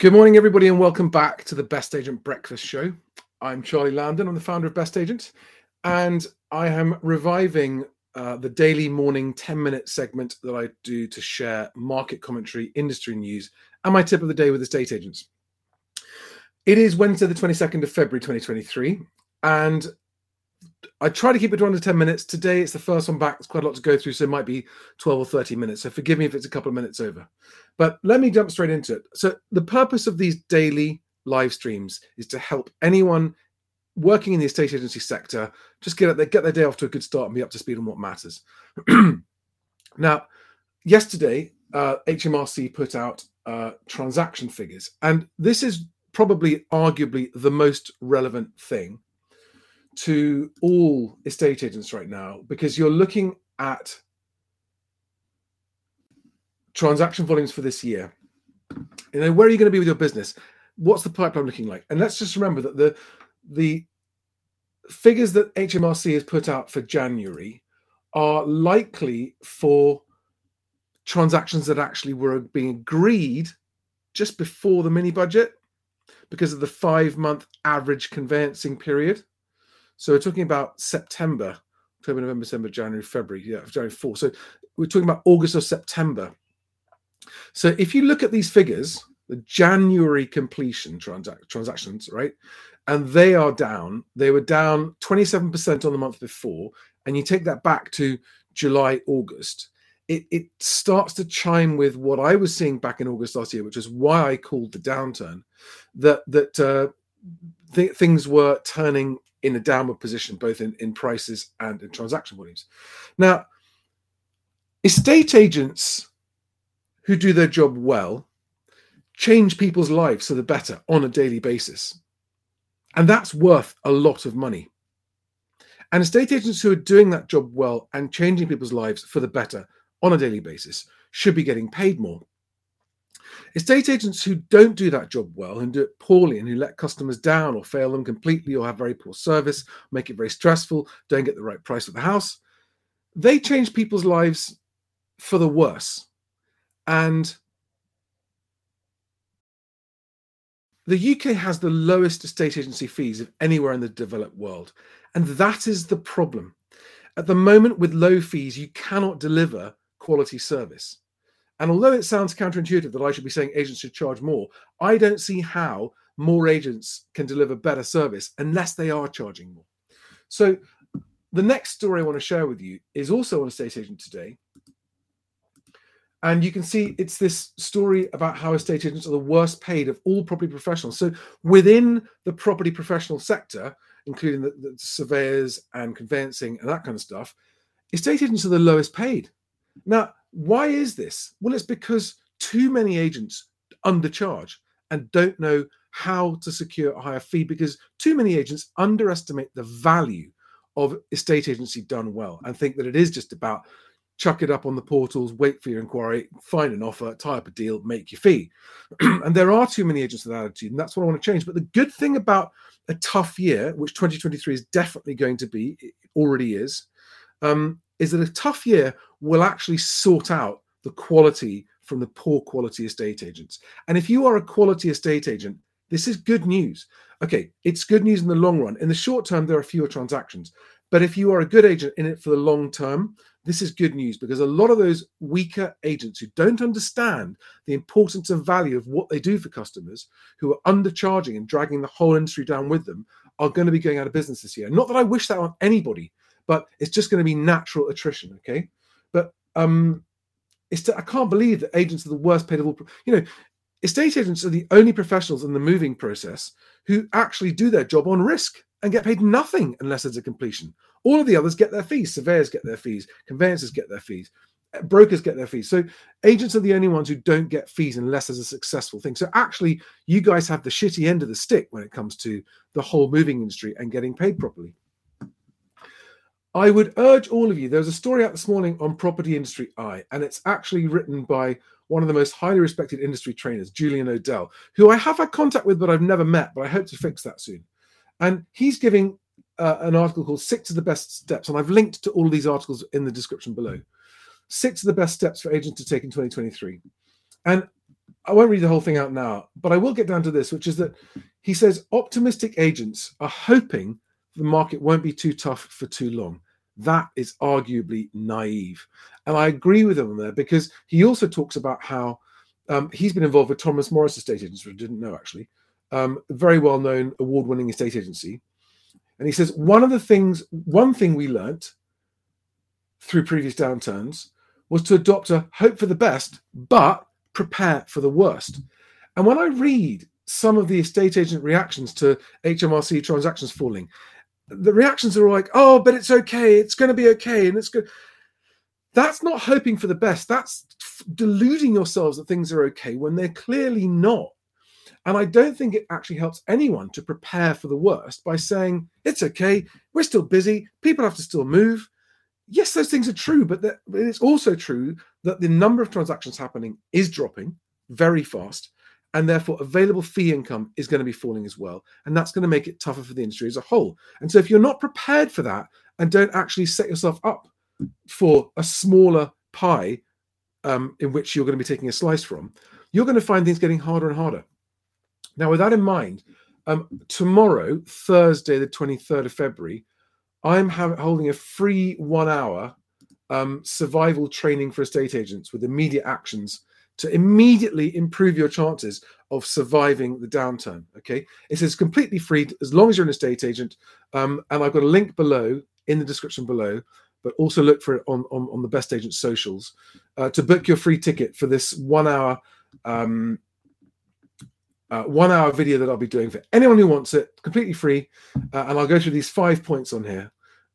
Good morning, everybody, and welcome back to the Best Agent Breakfast Show. I'm Charlie Lamdin. I'm the founder of Best Agent, and I am reviving uh, the daily morning 10 minute segment that I do to share market commentary, industry news, and my tip of the day with estate agents. It is Wednesday, the 22nd of February, 2023, and I try to keep it to under 10 minutes. Today it's the first one back. It's quite a lot to go through, so it might be 12 or 30 minutes. So forgive me if it's a couple of minutes over. But let me jump straight into it. So the purpose of these daily live streams is to help anyone working in the estate agency sector just get their, get their day off to a good start and be up to speed on what matters. now, yesterday, uh, HMRC put out uh, transaction figures, and this is probably arguably the most relevant thing to all estate agents right now because you're looking at transaction volumes for this year. You know, where are you going to be with your business? What's the pipeline looking like? And let's just remember that the the figures that HMRC has put out for January are likely for transactions that actually were being agreed just before the mini budget because of the five month average conveyancing period. So we're talking about September, October, November, December, January, February, yeah, January 4. So we're talking about August or September. So if you look at these figures, the January completion transac- transactions, right? And they are down. They were down 27% on the month before. And you take that back to July, August. It, it starts to chime with what I was seeing back in August last year, which is why I called the downturn. That that uh, th- things were turning in a downward position, both in, in prices and in transaction volumes. Now, estate agents who do their job well change people's lives for the better on a daily basis. And that's worth a lot of money. And estate agents who are doing that job well and changing people's lives for the better on a daily basis should be getting paid more. Estate agents who don't do that job well and do it poorly and who let customers down or fail them completely or have very poor service, make it very stressful, don't get the right price for the house, they change people's lives for the worse. And the UK has the lowest estate agency fees of anywhere in the developed world. And that is the problem. At the moment, with low fees, you cannot deliver quality service. And although it sounds counterintuitive that I should be saying agents should charge more, I don't see how more agents can deliver better service unless they are charging more. So, the next story I want to share with you is also on estate agent today. And you can see it's this story about how estate agents are the worst paid of all property professionals. So, within the property professional sector, including the, the surveyors and conveyancing and that kind of stuff, estate agents are the lowest paid. Now, why is this? Well, it's because too many agents undercharge and don't know how to secure a higher fee because too many agents underestimate the value of estate agency done well and think that it is just about chuck it up on the portals, wait for your inquiry, find an offer, tie up a deal, make your fee. and there are too many agents with that attitude, and that's what I want to change. But the good thing about a tough year, which 2023 is definitely going to be, it already is, um, is that a tough year will actually sort out the quality from the poor quality estate agents. And if you are a quality estate agent, this is good news. Okay, it's good news in the long run. In the short term, there are fewer transactions. But if you are a good agent in it for the long term, this is good news because a lot of those weaker agents who don't understand the importance and value of what they do for customers, who are undercharging and dragging the whole industry down with them, are going to be going out of business this year. Not that I wish that on anybody, but it's just going to be natural attrition. Okay, but um, it's I can't believe that agents are the worst paid of all. You know, estate agents are the only professionals in the moving process who actually do their job on risk and get paid nothing unless there's a completion. All of the others get their fees. Surveyors get their fees. Conveyancers get their fees. Brokers get their fees. So agents are the only ones who don't get fees unless there's a successful thing. So actually, you guys have the shitty end of the stick when it comes to the whole moving industry and getting paid properly. I would urge all of you. There was a story out this morning on Property Industry Eye, and it's actually written by one of the most highly respected industry trainers, Julian O'Dell, who I have had contact with, but I've never met. But I hope to fix that soon. And he's giving uh, an article called Six of the Best Steps, and I've linked to all of these articles in the description below. Six of the best steps for agents to take in 2023. And I won't read the whole thing out now, but I will get down to this, which is that he says optimistic agents are hoping the market won't be too tough for too long. That is arguably naive. And I agree with him there because he also talks about how um, he's been involved with Thomas Morris Estate Agents, which I didn't know actually, um, very well known award winning estate agency. And he says one of the things, one thing we learnt through previous downturns was to adopt a hope for the best, but prepare for the worst. And when I read some of the estate agent reactions to HMRC transactions falling, the reactions are like, oh, but it's okay, it's going to be okay, and it's good. That's not hoping for the best. That's deluding yourselves that things are okay when they're clearly not. And I don't think it actually helps anyone to prepare for the worst by saying, it's okay, we're still busy, people have to still move. Yes, those things are true, but it's also true that the number of transactions happening is dropping very fast. And therefore, available fee income is going to be falling as well. And that's going to make it tougher for the industry as a whole. And so, if you're not prepared for that and don't actually set yourself up for a smaller pie um, in which you're going to be taking a slice from, you're going to find things getting harder and harder. Now, with that in mind, um, tomorrow, Thursday, the 23rd of February, I'm ha- holding a free one hour um, survival training for estate agents with immediate actions to immediately improve your chances of surviving the downturn. Okay, it says completely free as long as you're an estate agent. Um, and I've got a link below in the description below, but also look for it on, on, on the Best Agent socials uh, to book your free ticket for this one hour um, uh, one hour video that I'll be doing for anyone who wants it, completely free. Uh, and I'll go through these five points on here,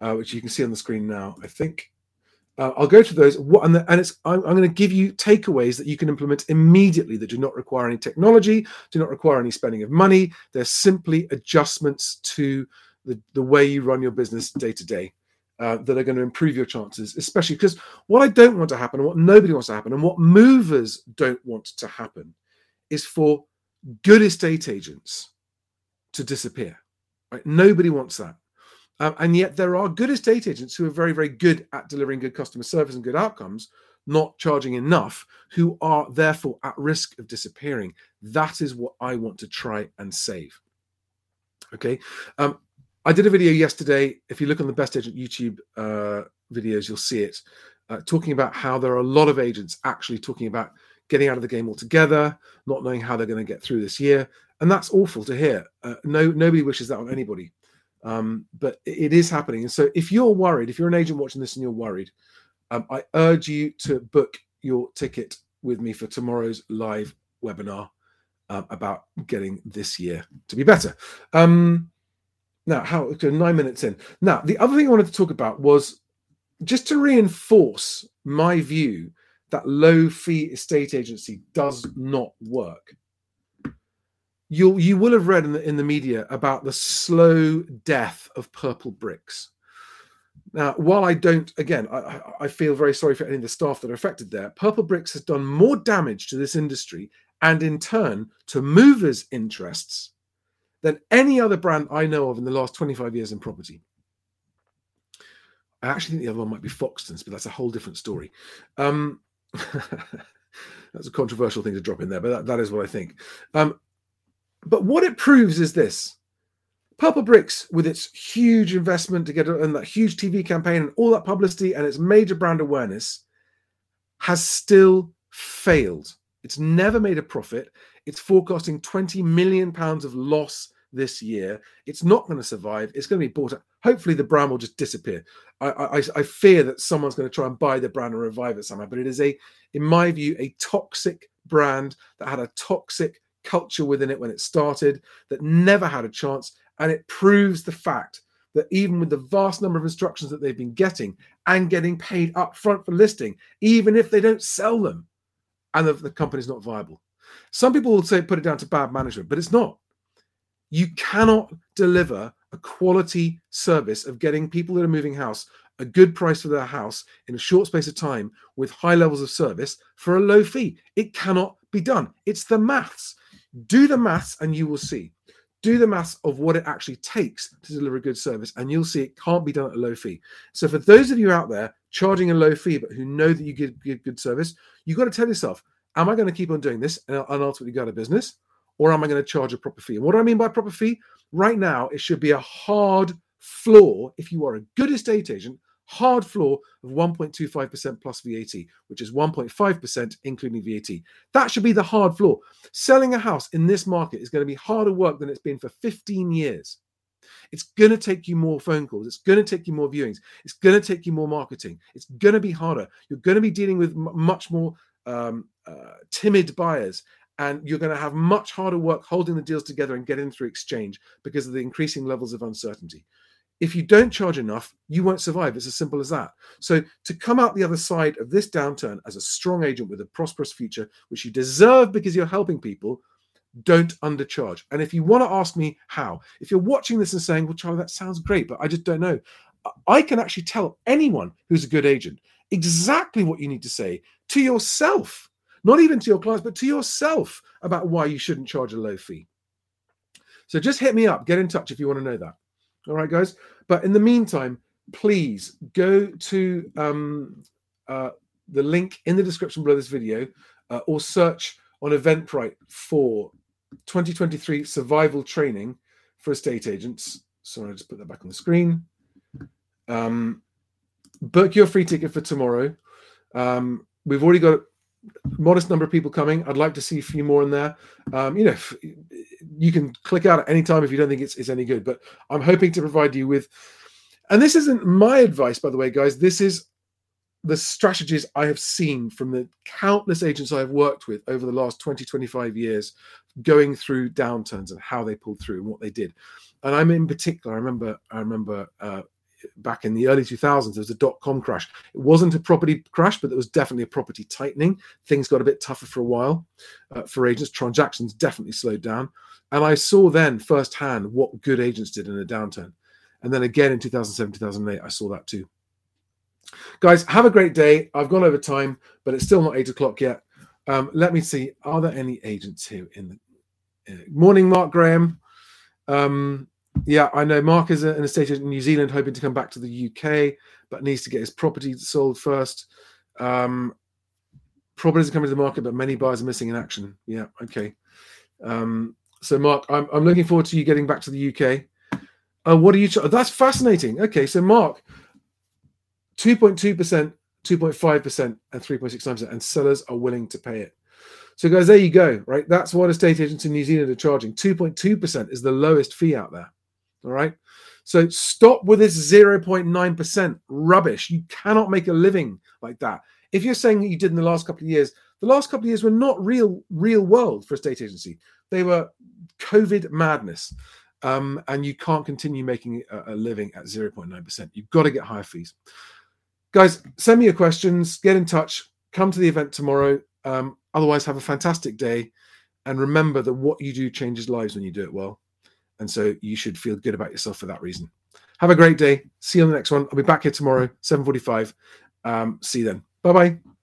uh, which you can see on the screen now, I think. Uh, I'll go through those, and, the, and it's I'm, I'm, going to give you takeaways that you can implement immediately that do not require any technology, do not require any spending of money. They're simply adjustments to the, the way you run your business day to day. Uh, that are going to improve your chances, especially because what I don't want to happen, and what nobody wants to happen, and what movers don't want to happen, is for good estate agents to disappear. Right? Nobody wants that. Um, and yet there are good estate agents who are very, very good at delivering good customer service and good outcomes, not charging enough, who are therefore at risk of disappearing. That is what I want to try and save. Okay. Um, I did a video yesterday. If you look on the Best Agent YouTube uh, videos, you'll see it, uh, talking about how there are a lot of agents actually talking about getting out of the game altogether, not knowing how they're going to get through this year, and that's awful to hear. Uh, no, nobody wishes that on anybody, um, but it is happening. And so, if you're worried, if you're an agent watching this and you're worried, um, I urge you to book your ticket with me for tomorrow's live webinar uh, about getting this year to be better. Um, now, how nine minutes in. Now, the other thing I wanted to talk about was just to reinforce my view that low fee estate agency does not work. You you will have read in the in the media about the slow death of purple bricks. Now, while I don't, again, I, I feel very sorry for any of the staff that are affected there. Purple bricks has done more damage to this industry and in turn to movers' interests than any other brand I know of in the last 25 years in property. I actually think the other one might be Foxtons, but that's a whole different story. Um, that's a controversial thing to drop in there, but that, that is what I think. Um, but what it proves is this Purple Bricks, with its huge investment to get and that huge TV campaign and all that publicity and its major brand awareness, has still failed. It's never made a profit. It's forecasting 20 million pounds of loss this year. It's not going to survive. It's going to be bought up. Hopefully, the brand will just disappear. I, I, I fear that someone's going to try and buy the brand and revive it somehow. But it is a, in my view, a toxic brand that had a toxic culture within it when it started that never had a chance. And it proves the fact that even with the vast number of instructions that they've been getting and getting paid up front for listing, even if they don't sell them and the, the company's not viable. Some people will say put it down to bad management, but it's not. You cannot deliver a quality service of getting people that are moving house a good price for their house in a short space of time with high levels of service for a low fee. It cannot be done. It's the maths. Do the maths and you will see. Do the maths of what it actually takes to deliver a good service, and you'll see it can't be done at a low fee. So, for those of you out there charging a low fee, but who know that you give, give good service, you've got to tell yourself, am I going to keep on doing this and, ultimately go out of business? Or am I going to charge a proper fee? And what do I mean by proper fee? Right now, it should be a hard floor if you are a good estate agent hard floor of 1.25% plus VAT, which is 1.5% including VAT. That should be the hard floor. Selling a house in this market is going to be harder work than it's been for 15 years. It's going to take you more phone calls. It's going to take you more viewings. It's going to take you more marketing. It's going to be harder. You're going to be dealing with m- much more um, uh, timid buyers. And you're going to have much harder work holding the deals together and getting through exchange because of the increasing levels of uncertainty if you don't charge enough, you won't survive. It's as simple as that. So, to come out the other side of this downturn as a strong agent with a prosperous future, which you deserve because you're helping people, don't undercharge. And if you want to ask me how, if you're watching this and saying, Well, Charlie, that sounds great, but I just don't know, I can actually tell anyone who's a good agent exactly what you need to say to yourself, not even to your clients, but to yourself about why you shouldn't charge a low fee. So, just hit me up, get in touch if you want to know that. All right, guys. But in the meantime, please go to um, uh, the link in the description below this video uh, or search on Eventbrite for 2023 survival training for estate agents. Sorry, I just put that back on the screen. Um, book your free ticket for tomorrow. Um, we've already got modest number of people coming. I'd like to see a few more in there. Um, you know, you can click out at any time if you don't think it's, it's any good. But I'm hoping to provide you with, and this isn't my advice, by the way, guys. This is the strategies I have seen from the countless agents I have worked with over the last 20, 25 years, going through downturns and how they pulled through and what they did. And I'm in particular, I remember, I remember uh, back in the early 2000s there was a dot com crash. It wasn't a property crash but there was definitely a property tightening. Things got a bit tougher for a while uh, for agents. Transactions definitely slowed down. And i saw then firsthand what good agents did in a downturn. And then again in 2007 2008 i saw that too. Guys have a great day. I've gone over time but it's still not eight o'clock yet. Um, let me see are there any agents here in the uh, morning mark graham. Um, yeah, I know Mark is an estate agent in New Zealand, hoping to come back to the UK, but needs to get his property sold first. Um, properties are coming to the market, but many buyers are missing in action. Yeah, okay. Um, so, Mark, I'm, I'm looking forward to you getting back to the UK. Uh, what are you? That's fascinating. Okay, so Mark, 2.2%, 2.5%, and 3.69%, and sellers are willing to pay it. So, guys, there you go, right? That's what estate agents in New Zealand are charging. 2.2% is the lowest fee out there. All right. So stop with this 0.9% rubbish. You cannot make a living like that. If you're saying that you did in the last couple of years, the last couple of years were not real, real world for a state agency. They were COVID madness. Um, and you can't continue making a, a living at 0.9%. You've got to get higher fees. Guys, send me your questions, get in touch, come to the event tomorrow. Um, otherwise, have a fantastic day. And remember that what you do changes lives when you do it well. And so you should feel good about yourself for that reason. Have a great day. See you on the next one. I'll be back here tomorrow, 7.45. Um, see you then. Bye-bye.